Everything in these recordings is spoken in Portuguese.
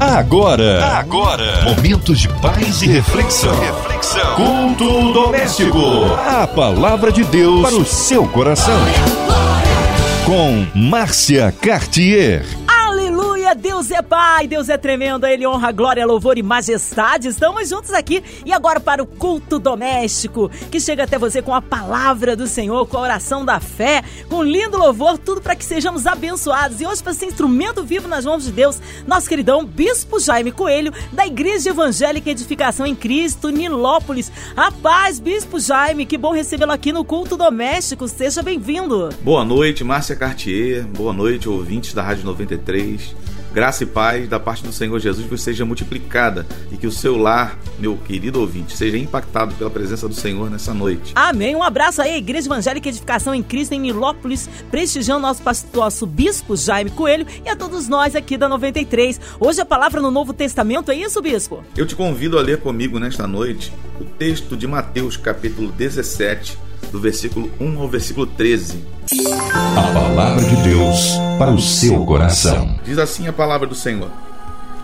Agora, agora, momentos de paz e reflexão. reflexão. Culto doméstico. A palavra de Deus para o seu coração. Com Márcia Cartier. Deus é Pai, Deus é tremendo, Ele honra, glória, louvor e majestade. Estamos juntos aqui e agora para o culto doméstico, que chega até você com a palavra do Senhor, com a oração da fé, com lindo louvor, tudo para que sejamos abençoados. E hoje, para ser instrumento vivo nas mãos de Deus, nosso queridão Bispo Jaime Coelho, da Igreja Evangélica Edificação em Cristo, Nilópolis. A paz, Bispo Jaime, que bom recebê-lo aqui no culto doméstico. Seja bem-vindo. Boa noite, Márcia Cartier. Boa noite, ouvintes da Rádio 93. Graça e paz da parte do Senhor Jesus vos seja multiplicada e que o seu lar, meu querido ouvinte, seja impactado pela presença do Senhor nessa noite. Amém. Um abraço aí, Igreja Evangélica Edificação em Cristo em Nilópolis, prestigiando nosso pastor, nosso bispo Jaime Coelho e a todos nós aqui da 93. Hoje a palavra no Novo Testamento, é isso, bispo? Eu te convido a ler comigo nesta noite o texto de Mateus, capítulo 17, do versículo 1 ao versículo 13. A palavra de Deus para o seu coração. Diz assim a palavra do Senhor.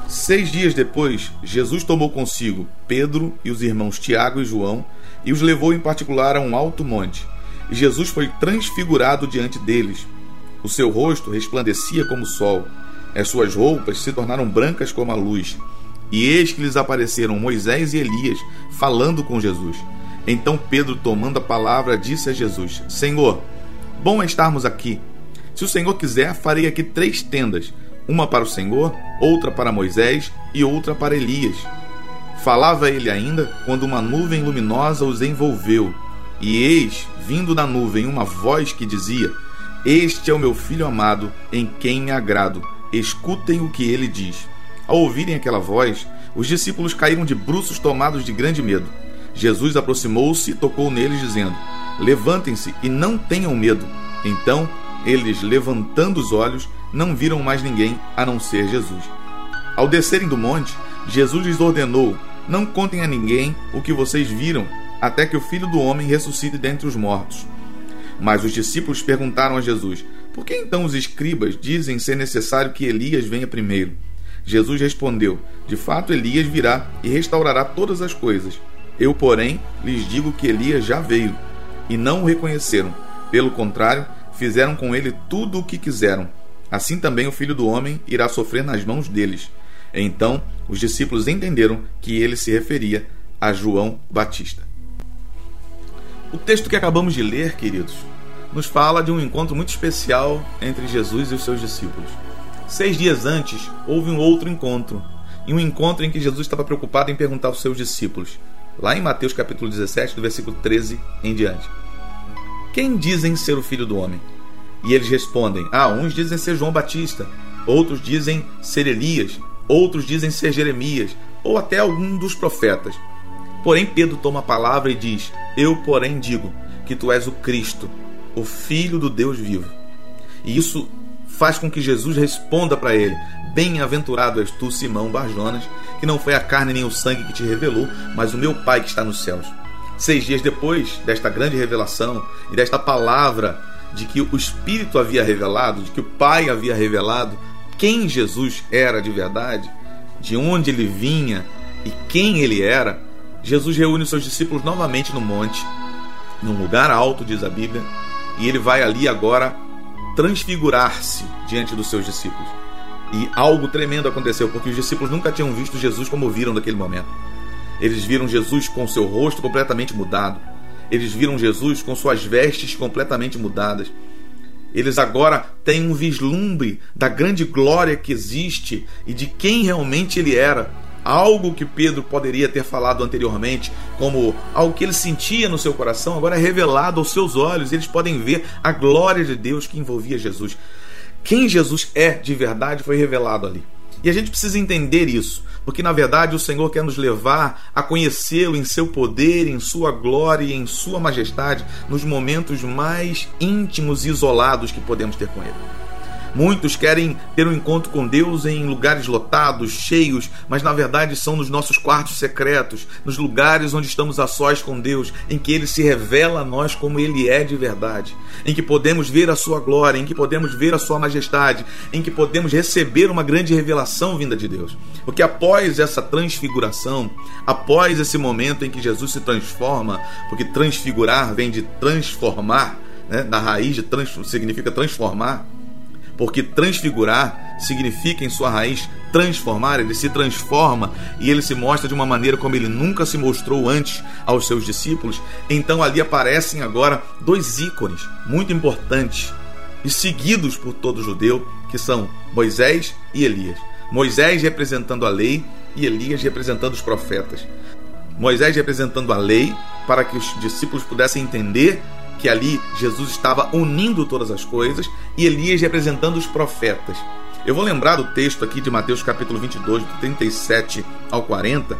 Seis dias depois, Jesus tomou consigo Pedro e os irmãos Tiago e João e os levou em particular a um alto monte. E Jesus foi transfigurado diante deles. O seu rosto resplandecia como o sol, as suas roupas se tornaram brancas como a luz. E eis que lhes apareceram Moisés e Elias falando com Jesus. Então Pedro, tomando a palavra, disse a Jesus: Senhor, bom é estarmos aqui. Se o Senhor quiser, farei aqui três tendas: uma para o Senhor, outra para Moisés e outra para Elias. Falava ele ainda quando uma nuvem luminosa os envolveu. E eis, vindo da nuvem, uma voz que dizia: Este é o meu filho amado, em quem me agrado. Escutem o que ele diz. Ao ouvirem aquela voz, os discípulos caíram de bruços tomados de grande medo. Jesus aproximou-se e tocou neles, dizendo: Levantem-se e não tenham medo. Então, eles, levantando os olhos, não viram mais ninguém a não ser Jesus. Ao descerem do monte, Jesus lhes ordenou: Não contem a ninguém o que vocês viram, até que o filho do homem ressuscite dentre os mortos. Mas os discípulos perguntaram a Jesus: Por que então os escribas dizem ser necessário que Elias venha primeiro? Jesus respondeu: De fato, Elias virá e restaurará todas as coisas. Eu, porém, lhes digo que Elias já veio e não o reconheceram. Pelo contrário, fizeram com ele tudo o que quiseram. Assim também o filho do homem irá sofrer nas mãos deles. Então os discípulos entenderam que ele se referia a João Batista. O texto que acabamos de ler, queridos, nos fala de um encontro muito especial entre Jesus e os seus discípulos. Seis dias antes, houve um outro encontro, e um encontro em que Jesus estava preocupado em perguntar aos seus discípulos: lá em Mateus capítulo 17, do versículo 13 em diante. Quem dizem ser o filho do homem? E eles respondem: Ah, uns dizem ser João Batista, outros dizem ser Elias, outros dizem ser Jeremias, ou até algum dos profetas. Porém, Pedro toma a palavra e diz: Eu, porém, digo que tu és o Cristo, o Filho do Deus vivo. E isso faz com que Jesus responda para ele: Bem-aventurado és tu, Simão Barjonas, que não foi a carne nem o sangue que te revelou, mas o meu Pai que está nos céus. Seis dias depois desta grande revelação e desta palavra de que o Espírito havia revelado, de que o Pai havia revelado quem Jesus era de verdade, de onde ele vinha e quem ele era, Jesus reúne seus discípulos novamente no monte, num lugar alto, diz a Bíblia, e ele vai ali agora transfigurar-se diante dos seus discípulos. E algo tremendo aconteceu, porque os discípulos nunca tinham visto Jesus como viram naquele momento. Eles viram Jesus com seu rosto completamente mudado. Eles viram Jesus com suas vestes completamente mudadas. Eles agora têm um vislumbre da grande glória que existe e de quem realmente ele era. Algo que Pedro poderia ter falado anteriormente, como algo que ele sentia no seu coração, agora é revelado aos seus olhos. Eles podem ver a glória de Deus que envolvia Jesus. Quem Jesus é de verdade foi revelado ali. E a gente precisa entender isso, porque na verdade o Senhor quer nos levar a conhecê-lo em seu poder, em sua glória e em sua majestade nos momentos mais íntimos e isolados que podemos ter com ele. Muitos querem ter um encontro com Deus em lugares lotados, cheios, mas na verdade são nos nossos quartos secretos, nos lugares onde estamos a sós com Deus, em que Ele se revela a nós como Ele é de verdade, em que podemos ver a Sua glória, em que podemos ver a Sua majestade, em que podemos receber uma grande revelação vinda de Deus. Porque após essa transfiguração, após esse momento em que Jesus se transforma, porque transfigurar vem de transformar, né? na raiz de trans, significa transformar porque transfigurar significa em sua raiz transformar, ele se transforma e ele se mostra de uma maneira como ele nunca se mostrou antes aos seus discípulos. Então ali aparecem agora dois ícones muito importantes e seguidos por todo judeu, que são Moisés e Elias. Moisés representando a lei e Elias representando os profetas. Moisés representando a lei para que os discípulos pudessem entender que ali Jesus estava unindo todas as coisas e Elias representando os profetas. Eu vou lembrar do texto aqui de Mateus capítulo 22, do 37 ao 40,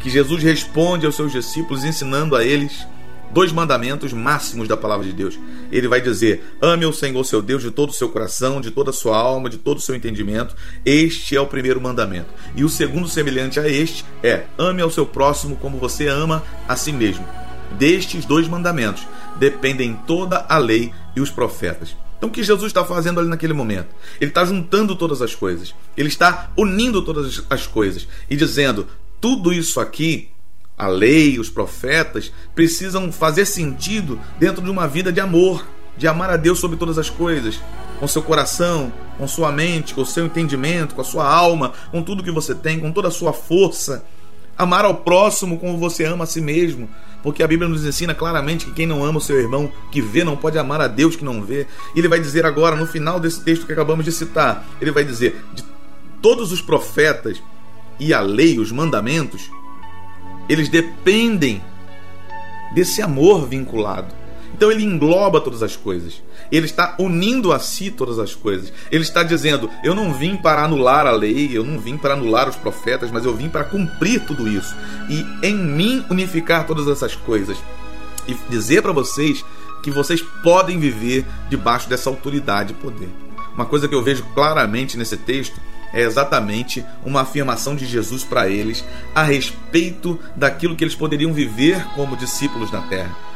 que Jesus responde aos seus discípulos ensinando a eles dois mandamentos máximos da palavra de Deus. Ele vai dizer: Ame o Senhor seu Deus de todo o seu coração, de toda a sua alma, de todo o seu entendimento. Este é o primeiro mandamento. E o segundo, semelhante a este, é: Ame ao seu próximo como você ama a si mesmo. Destes dois mandamentos dependem toda a lei e os profetas. Então, o que Jesus está fazendo ali naquele momento? Ele está juntando todas as coisas, ele está unindo todas as coisas e dizendo: tudo isso aqui, a lei, os profetas, precisam fazer sentido dentro de uma vida de amor, de amar a Deus sobre todas as coisas, com seu coração, com sua mente, com seu entendimento, com a sua alma, com tudo que você tem, com toda a sua força. Amar ao próximo como você ama a si mesmo, porque a Bíblia nos ensina claramente que quem não ama o seu irmão que vê não pode amar a Deus que não vê. E ele vai dizer agora, no final desse texto que acabamos de citar, ele vai dizer: de todos os profetas e a lei, os mandamentos, eles dependem desse amor vinculado. Então ele engloba todas as coisas. Ele está unindo a si todas as coisas. Ele está dizendo: Eu não vim para anular a lei, eu não vim para anular os profetas, mas eu vim para cumprir tudo isso. E em mim unificar todas essas coisas. E dizer para vocês que vocês podem viver debaixo dessa autoridade e poder. Uma coisa que eu vejo claramente nesse texto é exatamente uma afirmação de Jesus para eles a respeito daquilo que eles poderiam viver como discípulos na terra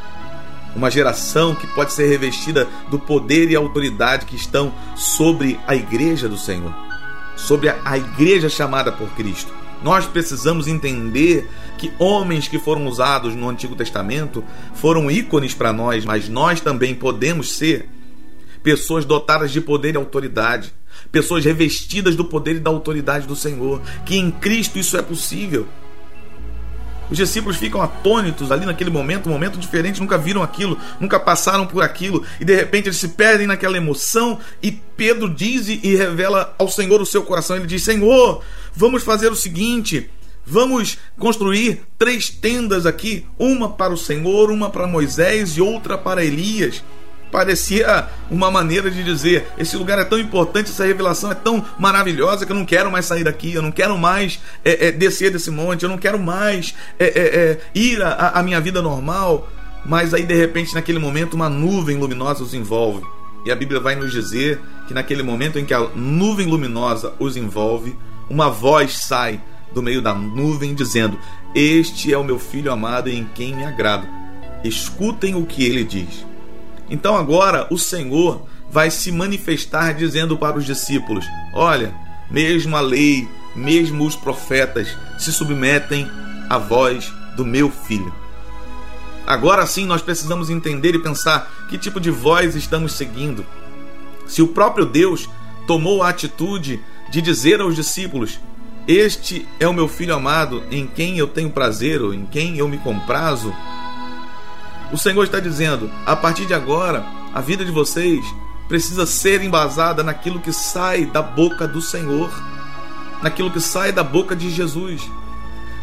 uma geração que pode ser revestida do poder e autoridade que estão sobre a igreja do Senhor, sobre a igreja chamada por Cristo. Nós precisamos entender que homens que foram usados no Antigo Testamento foram ícones para nós, mas nós também podemos ser pessoas dotadas de poder e autoridade, pessoas revestidas do poder e da autoridade do Senhor, que em Cristo isso é possível. Os discípulos ficam atônitos ali naquele momento, um momento diferente, nunca viram aquilo, nunca passaram por aquilo, e de repente eles se perdem naquela emoção, e Pedro diz e revela ao Senhor o seu coração. Ele diz: Senhor, vamos fazer o seguinte. Vamos construir três tendas aqui, uma para o Senhor, uma para Moisés e outra para Elias parecia uma maneira de dizer: esse lugar é tão importante, essa revelação é tão maravilhosa que eu não quero mais sair daqui, eu não quero mais é, é, descer desse monte, eu não quero mais é, é, é ir à minha vida normal. Mas aí de repente, naquele momento, uma nuvem luminosa os envolve. E a Bíblia vai nos dizer que naquele momento em que a nuvem luminosa os envolve, uma voz sai do meio da nuvem dizendo: Este é o meu filho amado em quem me agrado. Escutem o que ele diz. Então agora o Senhor vai se manifestar dizendo para os discípulos: Olha, mesmo a lei, mesmo os profetas se submetem à voz do meu filho. Agora sim nós precisamos entender e pensar que tipo de voz estamos seguindo. Se o próprio Deus tomou a atitude de dizer aos discípulos: Este é o meu filho amado, em quem eu tenho prazer ou em quem eu me comprazo, o Senhor está dizendo: a partir de agora, a vida de vocês precisa ser embasada naquilo que sai da boca do Senhor, naquilo que sai da boca de Jesus.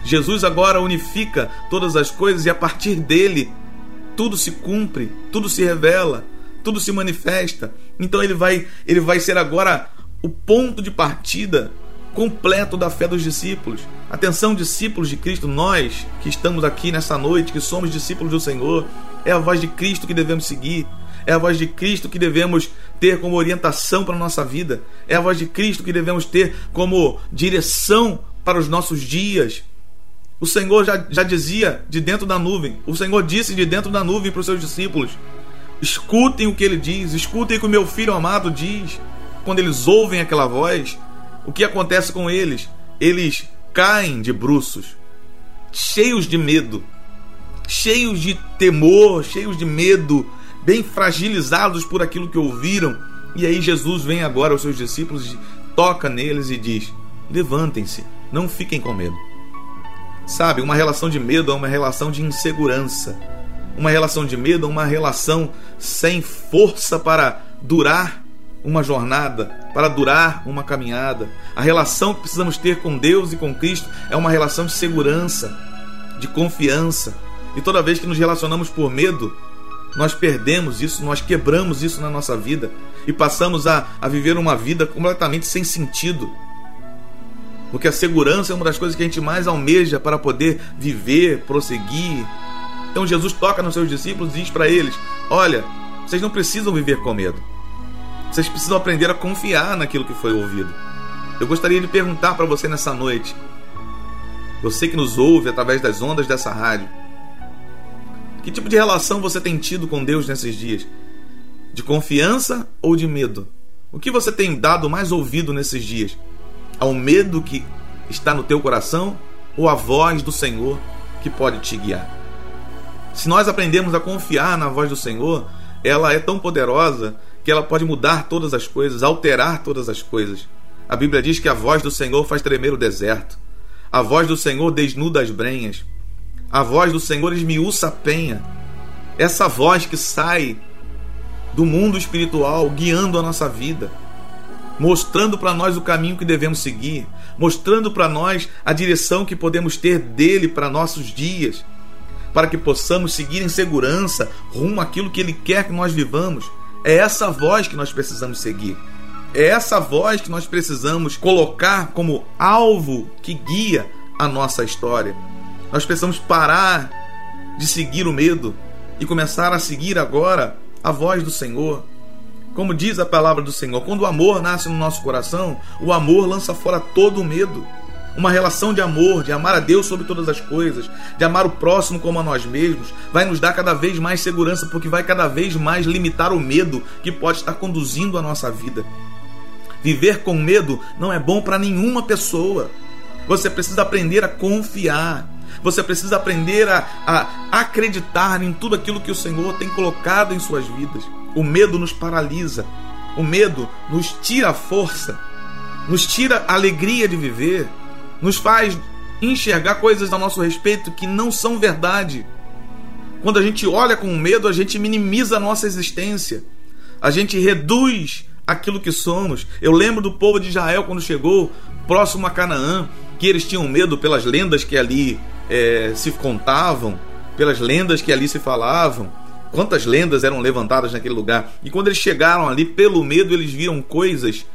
Jesus agora unifica todas as coisas e a partir dele tudo se cumpre, tudo se revela, tudo se manifesta. Então ele vai, ele vai ser agora o ponto de partida completo da fé dos discípulos. Atenção, discípulos de Cristo, nós que estamos aqui nessa noite, que somos discípulos do Senhor, é a voz de Cristo que devemos seguir, é a voz de Cristo que devemos ter como orientação para a nossa vida. É a voz de Cristo que devemos ter como direção para os nossos dias. O Senhor já, já dizia de dentro da nuvem, o Senhor disse de dentro da nuvem para os seus discípulos: escutem o que ele diz, escutem o que o meu filho amado diz. Quando eles ouvem aquela voz, o que acontece com eles? Eles caem de bruços, cheios de medo, cheios de temor, cheios de medo, bem fragilizados por aquilo que ouviram. E aí Jesus vem agora aos seus discípulos, toca neles e diz: Levantem-se, não fiquem com medo. Sabe, uma relação de medo é uma relação de insegurança. Uma relação de medo é uma relação sem força para durar uma jornada, para durar uma caminhada. A relação que precisamos ter com Deus e com Cristo é uma relação de segurança, de confiança. E toda vez que nos relacionamos por medo, nós perdemos isso, nós quebramos isso na nossa vida e passamos a, a viver uma vida completamente sem sentido. Porque a segurança é uma das coisas que a gente mais almeja para poder viver, prosseguir. Então Jesus toca nos seus discípulos e diz para eles: Olha, vocês não precisam viver com medo. Vocês precisam aprender a confiar naquilo que foi ouvido. Eu gostaria de perguntar para você nessa noite, você que nos ouve através das ondas dessa rádio, que tipo de relação você tem tido com Deus nesses dias? De confiança ou de medo? O que você tem dado mais ouvido nesses dias? Ao medo que está no teu coração ou à voz do Senhor que pode te guiar? Se nós aprendemos a confiar na voz do Senhor, ela é tão poderosa que ela pode mudar todas as coisas, alterar todas as coisas. A Bíblia diz que a voz do Senhor faz tremer o deserto. A voz do Senhor desnuda as brenhas. A voz do Senhor esmiuça a penha. Essa voz que sai do mundo espiritual, guiando a nossa vida, mostrando para nós o caminho que devemos seguir, mostrando para nós a direção que podemos ter dele para nossos dias, para que possamos seguir em segurança rumo àquilo que ele quer que nós vivamos. É essa voz que nós precisamos seguir. É essa voz que nós precisamos colocar como alvo que guia a nossa história. Nós precisamos parar de seguir o medo e começar a seguir agora a voz do Senhor. Como diz a palavra do Senhor, quando o amor nasce no nosso coração, o amor lança fora todo o medo. Uma relação de amor, de amar a Deus sobre todas as coisas, de amar o próximo como a nós mesmos, vai nos dar cada vez mais segurança, porque vai cada vez mais limitar o medo que pode estar conduzindo a nossa vida. Viver com medo não é bom para nenhuma pessoa. Você precisa aprender a confiar. Você precisa aprender a, a acreditar em tudo aquilo que o Senhor tem colocado em suas vidas. O medo nos paralisa. O medo nos tira a força, nos tira a alegria de viver, nos faz enxergar coisas a nosso respeito que não são verdade. Quando a gente olha com medo, a gente minimiza a nossa existência. A gente reduz aquilo que somos. Eu lembro do povo de Israel quando chegou próximo a Canaã, que eles tinham medo pelas lendas que ali é, se contavam, pelas lendas que ali se falavam. Quantas lendas eram levantadas naquele lugar? E quando eles chegaram ali, pelo medo, eles viram coisas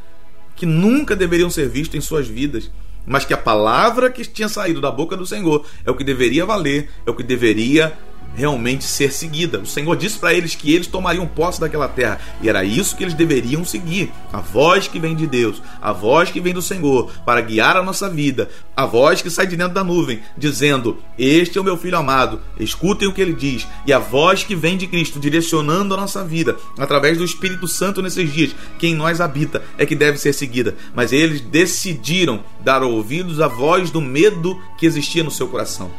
que nunca deveriam ser vistas em suas vidas mas que a palavra que tinha saído da boca do Senhor é o que deveria valer, é o que deveria realmente ser seguida. O Senhor disse para eles que eles tomariam posse daquela terra e era isso que eles deveriam seguir. A voz que vem de Deus, a voz que vem do Senhor para guiar a nossa vida, a voz que sai de dentro da nuvem dizendo: Este é o meu filho amado, escutem o que ele diz, e a voz que vem de Cristo direcionando a nossa vida através do Espírito Santo nesses dias, que em nós habita, é que deve ser seguida. Mas eles decidiram dar ouvidos à voz do medo que existia no seu coração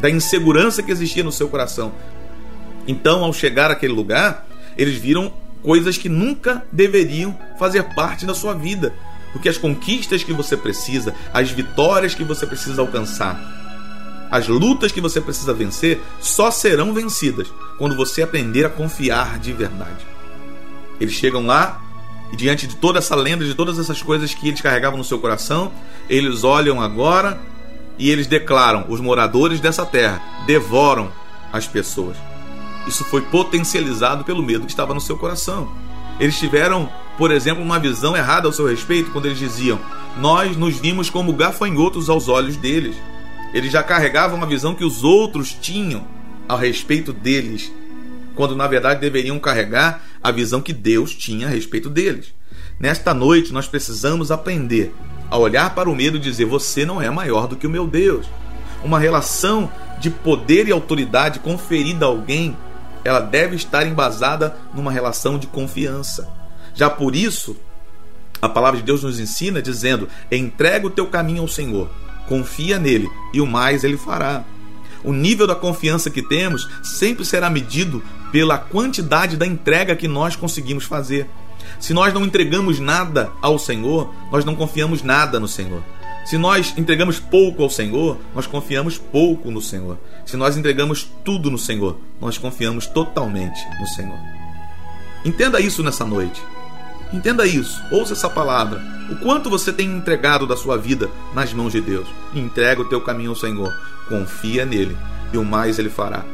da insegurança que existia no seu coração. Então, ao chegar àquele lugar, eles viram coisas que nunca deveriam fazer parte da sua vida. Porque as conquistas que você precisa, as vitórias que você precisa alcançar, as lutas que você precisa vencer, só serão vencidas quando você aprender a confiar de verdade. Eles chegam lá e, diante de toda essa lenda, de todas essas coisas que eles carregavam no seu coração, eles olham agora e eles declaram: os moradores dessa terra devoram as pessoas. Isso foi potencializado pelo medo que estava no seu coração. Eles tiveram, por exemplo, uma visão errada ao seu respeito quando eles diziam: Nós nos vimos como gafanhotos aos olhos deles. Eles já carregavam uma visão que os outros tinham ao respeito deles, quando na verdade deveriam carregar a visão que Deus tinha a respeito deles. Nesta noite, nós precisamos aprender a olhar para o medo e dizer: Você não é maior do que o meu Deus. Uma relação de poder e autoridade conferida a alguém, ela deve estar embasada numa relação de confiança. Já por isso, a palavra de Deus nos ensina dizendo: entrega o teu caminho ao Senhor, confia nele e o mais ele fará. O nível da confiança que temos sempre será medido pela quantidade da entrega que nós conseguimos fazer. Se nós não entregamos nada ao Senhor, nós não confiamos nada no Senhor. Se nós entregamos pouco ao Senhor, nós confiamos pouco no Senhor. Se nós entregamos tudo no Senhor, nós confiamos totalmente no Senhor. Entenda isso nessa noite. Entenda isso. Ouça essa palavra. O quanto você tem entregado da sua vida nas mãos de Deus. Entrega o teu caminho ao Senhor. Confia nele e o mais ele fará.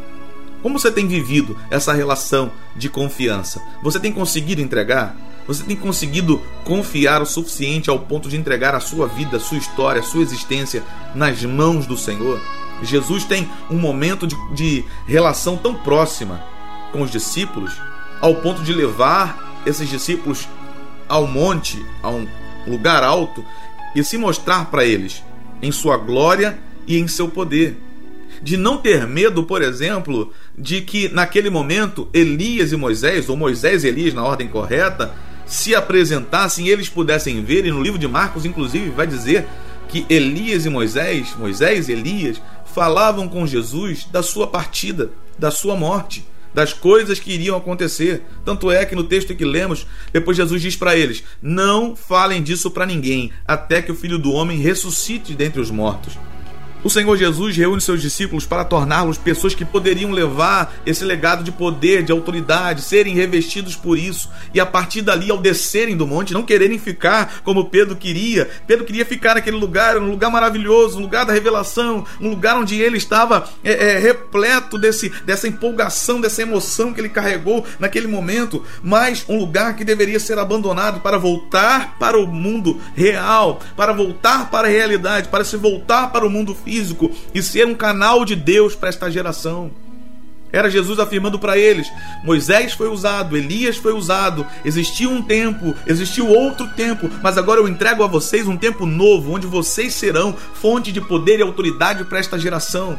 Como você tem vivido essa relação de confiança? Você tem conseguido entregar? Você tem conseguido confiar o suficiente ao ponto de entregar a sua vida, a sua história, a sua existência nas mãos do Senhor? Jesus tem um momento de, de relação tão próxima com os discípulos, ao ponto de levar esses discípulos ao monte, a um lugar alto, e se mostrar para eles em sua glória e em seu poder. De não ter medo, por exemplo, de que naquele momento Elias e Moisés, ou Moisés e Elias na ordem correta, se apresentassem eles pudessem ver, e no livro de Marcos, inclusive, vai dizer que Elias e Moisés, Moisés e Elias, falavam com Jesus da sua partida, da sua morte, das coisas que iriam acontecer. Tanto é que no texto que lemos, depois Jesus diz para eles: Não falem disso para ninguém, até que o filho do homem ressuscite dentre os mortos. O Senhor Jesus reúne seus discípulos para torná-los pessoas que poderiam levar esse legado de poder, de autoridade, serem revestidos por isso. E a partir dali, ao descerem do monte, não quererem ficar como Pedro queria. Pedro queria ficar naquele lugar, um lugar maravilhoso, um lugar da revelação, um lugar onde ele estava é, é, repleto desse, dessa empolgação, dessa emoção que ele carregou naquele momento. Mas um lugar que deveria ser abandonado para voltar para o mundo real, para voltar para a realidade, para se voltar para o mundo físico físico e ser um canal de Deus para esta geração. Era Jesus afirmando para eles: Moisés foi usado, Elias foi usado, existiu um tempo, existiu outro tempo, mas agora eu entrego a vocês um tempo novo, onde vocês serão fonte de poder e autoridade para esta geração.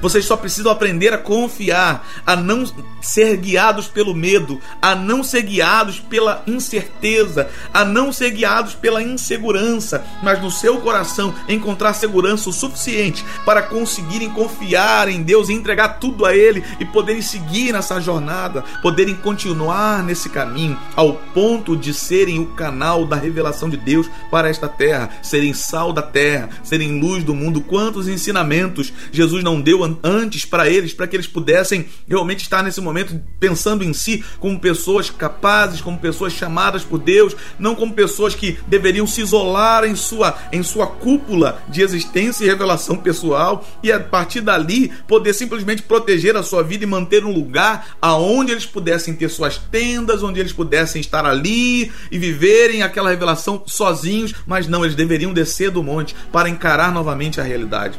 Vocês só precisam aprender a confiar, a não ser guiados pelo medo, a não ser guiados pela incerteza, a não ser guiados pela insegurança, mas no seu coração encontrar segurança o suficiente para conseguirem confiar em Deus e entregar tudo a Ele e poderem seguir nessa jornada, poderem continuar nesse caminho ao ponto de serem o canal da revelação de Deus para esta terra, serem sal da terra, serem luz do mundo. Quantos ensinamentos Jesus não deu antes para eles, para que eles pudessem realmente estar nesse momento pensando em si como pessoas capazes, como pessoas chamadas por Deus, não como pessoas que deveriam se isolar em sua, em sua cúpula de existência e revelação pessoal e a partir dali poder simplesmente proteger a sua vida e manter um lugar aonde eles pudessem ter suas tendas, onde eles pudessem estar ali e viverem aquela revelação sozinhos, mas não, eles deveriam descer do monte para encarar novamente a realidade.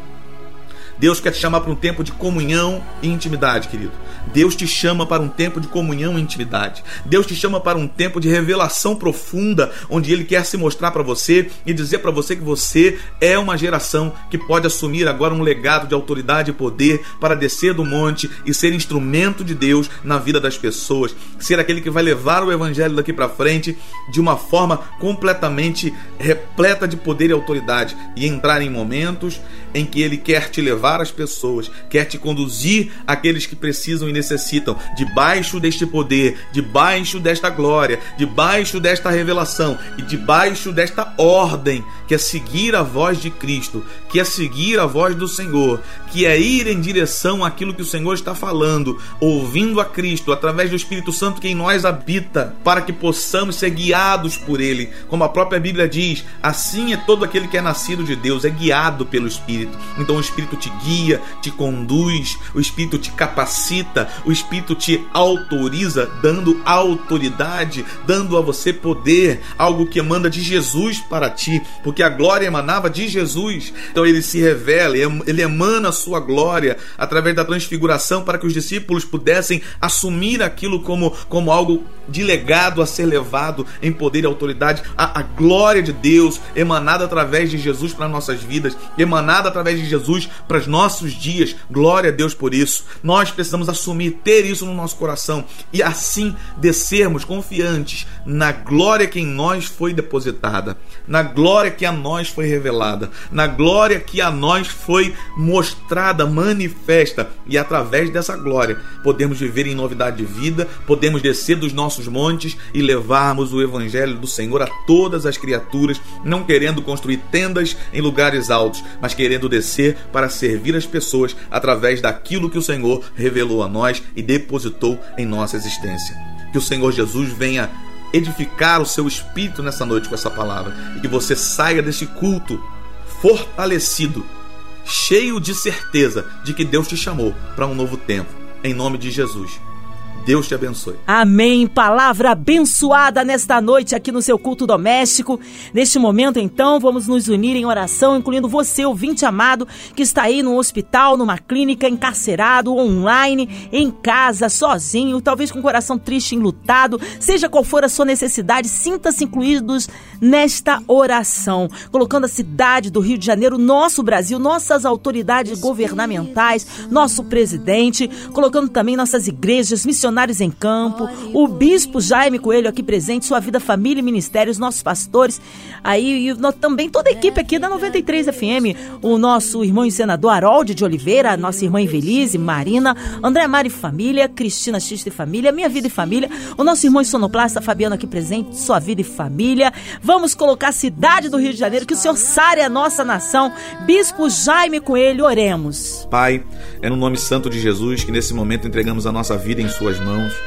Deus quer te chamar para um tempo de comunhão e intimidade, querido. Deus te chama para um tempo de comunhão e intimidade. Deus te chama para um tempo de revelação profunda, onde Ele quer se mostrar para você e dizer para você que você é uma geração que pode assumir agora um legado de autoridade e poder para descer do monte e ser instrumento de Deus na vida das pessoas, ser aquele que vai levar o Evangelho daqui para frente de uma forma completamente repleta de poder e autoridade e entrar em momentos em que Ele quer te levar as pessoas, quer te conduzir aqueles que precisam e necessitam, debaixo deste poder, debaixo desta glória, debaixo desta revelação e debaixo desta ordem, que é seguir a voz de Cristo, que é seguir a voz do Senhor, que é ir em direção àquilo que o Senhor está falando, ouvindo a Cristo através do Espírito Santo que em nós habita, para que possamos ser guiados por Ele. Como a própria Bíblia diz, assim é todo aquele que é nascido de Deus, é guiado pelo Espírito. Então o Espírito te guia, te conduz, o Espírito te capacita, o Espírito te autoriza, dando autoridade, dando a você poder, algo que emana de Jesus para ti, porque a glória emanava de Jesus. Então ele se revela, ele emana a sua glória através da transfiguração para que os discípulos pudessem assumir aquilo como, como algo de legado a ser levado em poder e autoridade, a, a glória de Deus emanada através de Jesus para nossas vidas, emanada através de Jesus para os nossos dias. Glória a Deus por isso. Nós precisamos assumir, ter isso no nosso coração e assim descermos confiantes na glória que em nós foi depositada, na glória que a nós foi revelada, na glória que a nós foi mostrada, manifesta e através dessa glória podemos viver em novidade de vida, podemos descer dos nossos montes e levarmos o evangelho do Senhor a todas as criaturas, não querendo construir tendas em lugares altos, mas querendo descer para servir as pessoas através daquilo que o Senhor revelou a nós e depositou em nossa existência. Que o Senhor Jesus venha edificar o seu espírito nessa noite com essa palavra e que você saia desse culto fortalecido, cheio de certeza de que Deus te chamou para um novo tempo. Em nome de Jesus. Deus te abençoe. Amém. Palavra abençoada nesta noite aqui no seu culto doméstico. Neste momento, então, vamos nos unir em oração, incluindo você, ouvinte amado, que está aí no hospital, numa clínica, encarcerado, online, em casa, sozinho, talvez com o coração triste, enlutado. Seja qual for a sua necessidade, sinta-se incluídos nesta oração, colocando a cidade do Rio de Janeiro, nosso Brasil, nossas autoridades governamentais, nosso presidente, colocando também nossas igrejas, missionários em campo, o bispo Jaime Coelho aqui presente, sua vida, família e ministérios, nossos pastores, aí e também toda a equipe aqui da 93 FM, o nosso irmão e senador Harold de Oliveira, nossa irmã Invelise, Marina, André Mari Família, Cristina Xista e Família, Minha Vida e Família, o nosso irmão sonoplasta Fabiano aqui presente, sua vida e família. Vamos colocar a cidade do Rio de Janeiro, que o Senhor sare a nossa nação. Bispo Jaime Coelho, oremos. Pai, é no nome santo de Jesus que nesse momento entregamos a nossa vida em Suas mãos mãos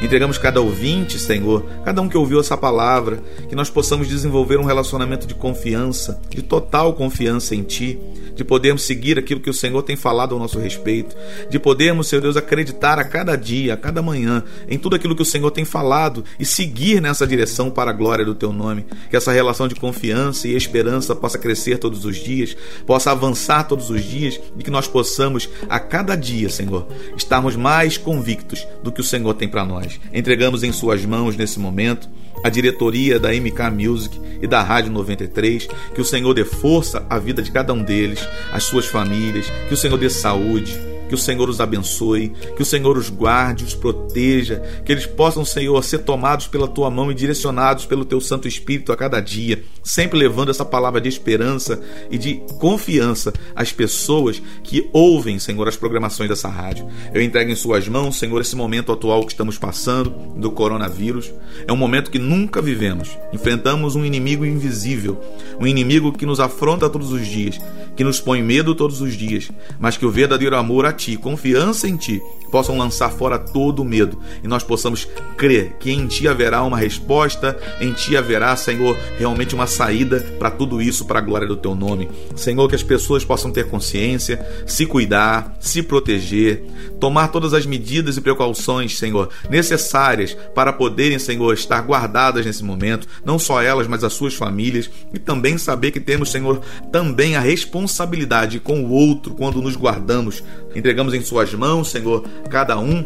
Entregamos cada ouvinte, Senhor, cada um que ouviu essa palavra, que nós possamos desenvolver um relacionamento de confiança, de total confiança em Ti, de podermos seguir aquilo que o Senhor tem falado ao nosso respeito, de podermos, Senhor Deus, acreditar a cada dia, a cada manhã, em tudo aquilo que o Senhor tem falado e seguir nessa direção para a glória do Teu nome. Que essa relação de confiança e esperança possa crescer todos os dias, possa avançar todos os dias e que nós possamos, a cada dia, Senhor, estarmos mais convictos do que o Senhor tem para nós. Entregamos em Suas mãos nesse momento a diretoria da MK Music e da Rádio 93, que o Senhor dê força à vida de cada um deles, às suas famílias, que o Senhor dê saúde, que o Senhor os abençoe, que o Senhor os guarde, os proteja, que eles possam, Senhor, ser tomados pela tua mão e direcionados pelo teu Santo Espírito a cada dia, sempre levando essa palavra de esperança e de confiança às pessoas que ouvem, Senhor, as programações dessa rádio. Eu entrego em Suas mãos, Senhor, esse momento atual que estamos passando do coronavírus. É um momento que nunca vivemos. Enfrentamos um inimigo invisível, um inimigo que nos afronta todos os dias, que nos põe medo todos os dias, mas que o verdadeiro amor ti, confiança em ti, possam lançar fora todo o medo e nós possamos crer que em ti haverá uma resposta, em ti haverá, Senhor, realmente uma saída para tudo isso, para a glória do teu nome. Senhor, que as pessoas possam ter consciência, se cuidar, se proteger, tomar todas as medidas e precauções, Senhor, necessárias para poderem, Senhor, estar guardadas nesse momento, não só elas, mas as suas famílias, e também saber que temos, Senhor, também a responsabilidade com o outro quando nos guardamos, entregamos em Suas mãos, Senhor, cada um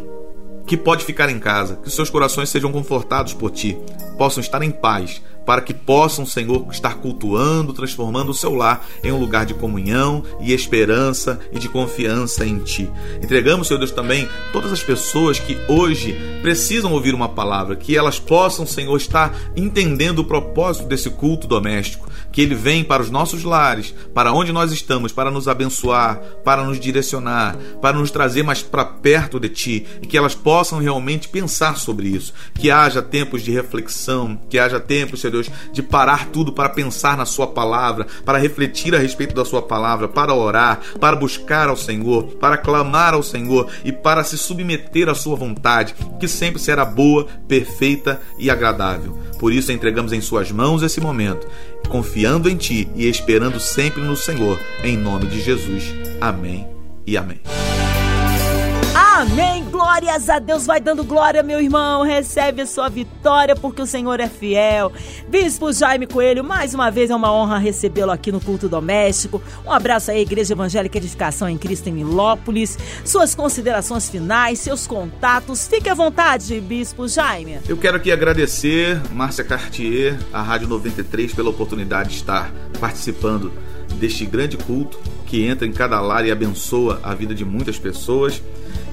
que pode ficar em casa, que seus corações sejam confortados por ti, possam estar em paz, para que possam, Senhor, estar cultuando, transformando o seu lar em um lugar de comunhão e esperança e de confiança em Ti. Entregamos, Senhor Deus, também todas as pessoas que hoje precisam ouvir uma palavra, que elas possam, Senhor, estar entendendo o propósito desse culto doméstico, que ele vem para os nossos lares, para onde nós estamos, para nos abençoar, para nos direcionar, para nos trazer mais para perto de Ti e que elas possam realmente pensar sobre isso, que haja tempos de reflexão, que haja tempos, Senhor Deus, de parar tudo para pensar na Sua palavra, para refletir a respeito da Sua palavra, para orar, para buscar ao Senhor, para clamar ao Senhor e para se submeter à Sua vontade, que sempre será boa, perfeita e agradável. Por isso entregamos em Suas mãos esse momento, confiando em Ti e esperando sempre no Senhor, em nome de Jesus. Amém e amém. Amém. Glórias a Deus. Vai dando glória, meu irmão. Recebe a sua vitória, porque o Senhor é fiel. Bispo Jaime Coelho, mais uma vez é uma honra recebê-lo aqui no culto doméstico. Um abraço aí, Igreja Evangélica Edificação em Cristo em Milópolis. Suas considerações finais, seus contatos. Fique à vontade, Bispo Jaime. Eu quero aqui agradecer, Márcia Cartier, a Rádio 93, pela oportunidade de estar participando deste grande culto que entra em cada lar e abençoa a vida de muitas pessoas.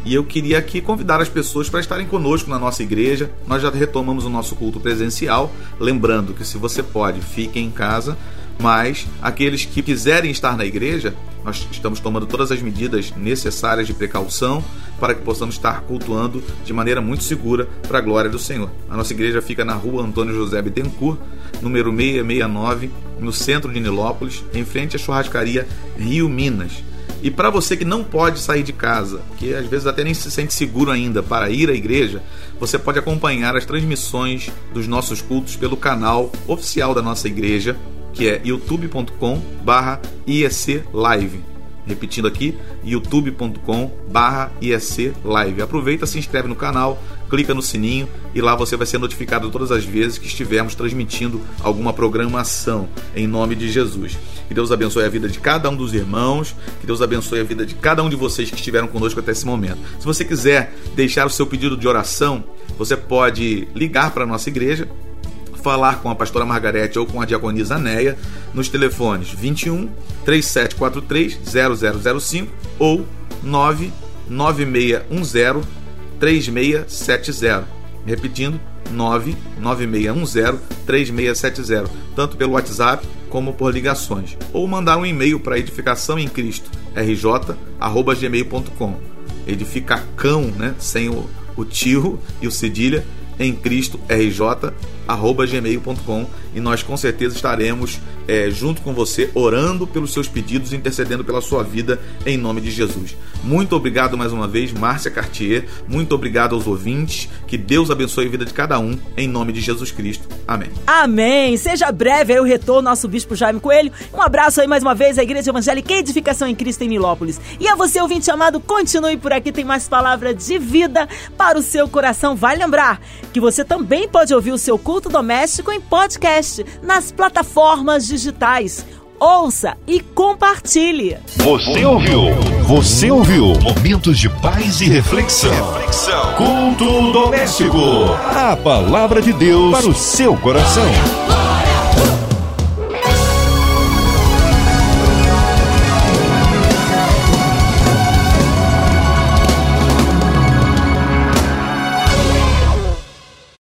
E eu queria aqui convidar as pessoas para estarem conosco na nossa igreja. Nós já retomamos o nosso culto presencial, lembrando que se você pode, fique em casa, mas aqueles que quiserem estar na igreja, nós estamos tomando todas as medidas necessárias de precaução para que possamos estar cultuando de maneira muito segura para a glória do Senhor. A nossa igreja fica na rua Antônio José Bittencourt, número 669, no centro de Nilópolis, em frente à churrascaria Rio Minas. E para você que não pode sair de casa, que às vezes até nem se sente seguro ainda para ir à igreja, você pode acompanhar as transmissões dos nossos cultos pelo canal oficial da nossa igreja, que é youtube.com/iec live. Repetindo aqui, youtube.com barra Live. Aproveita, se inscreve no canal, clica no sininho e lá você vai ser notificado todas as vezes que estivermos transmitindo alguma programação em nome de Jesus. Que Deus abençoe a vida de cada um dos irmãos, que Deus abençoe a vida de cada um de vocês que estiveram conosco até esse momento. Se você quiser deixar o seu pedido de oração, você pode ligar para a nossa igreja falar com a pastora Margarete ou com a diaconisa Neia nos telefones 21 3743 0005 ou 99610 3670. Repetindo, 99610 3670, tanto pelo WhatsApp como por ligações, ou mandar um e-mail para edificação em Cristo, rj@gmail.com. Edificacão, né, sem o, o tio e o cedilha em Cristo RJ gmail.com e nós com certeza estaremos é, junto com você orando pelos seus pedidos, intercedendo pela sua vida em nome de Jesus. Muito obrigado mais uma vez, Márcia Cartier. Muito obrigado aos ouvintes. Que Deus abençoe a vida de cada um em nome de Jesus Cristo. Amém. Amém. Seja breve aí o retorno nosso bispo Jaime Coelho. Um abraço aí mais uma vez à Igreja Evangélica Edificação em Cristo em Milópolis. E a você ouvinte amado, continue por aqui, tem mais palavra de vida para o seu coração. Vai lembrar que você também pode ouvir o seu culto doméstico em podcast nas plataformas digitais. Ouça e compartilhe. Você ouviu? Você ouviu? Momentos de paz e reflexão. reflexão. Culto doméstico. A palavra de Deus para o seu coração.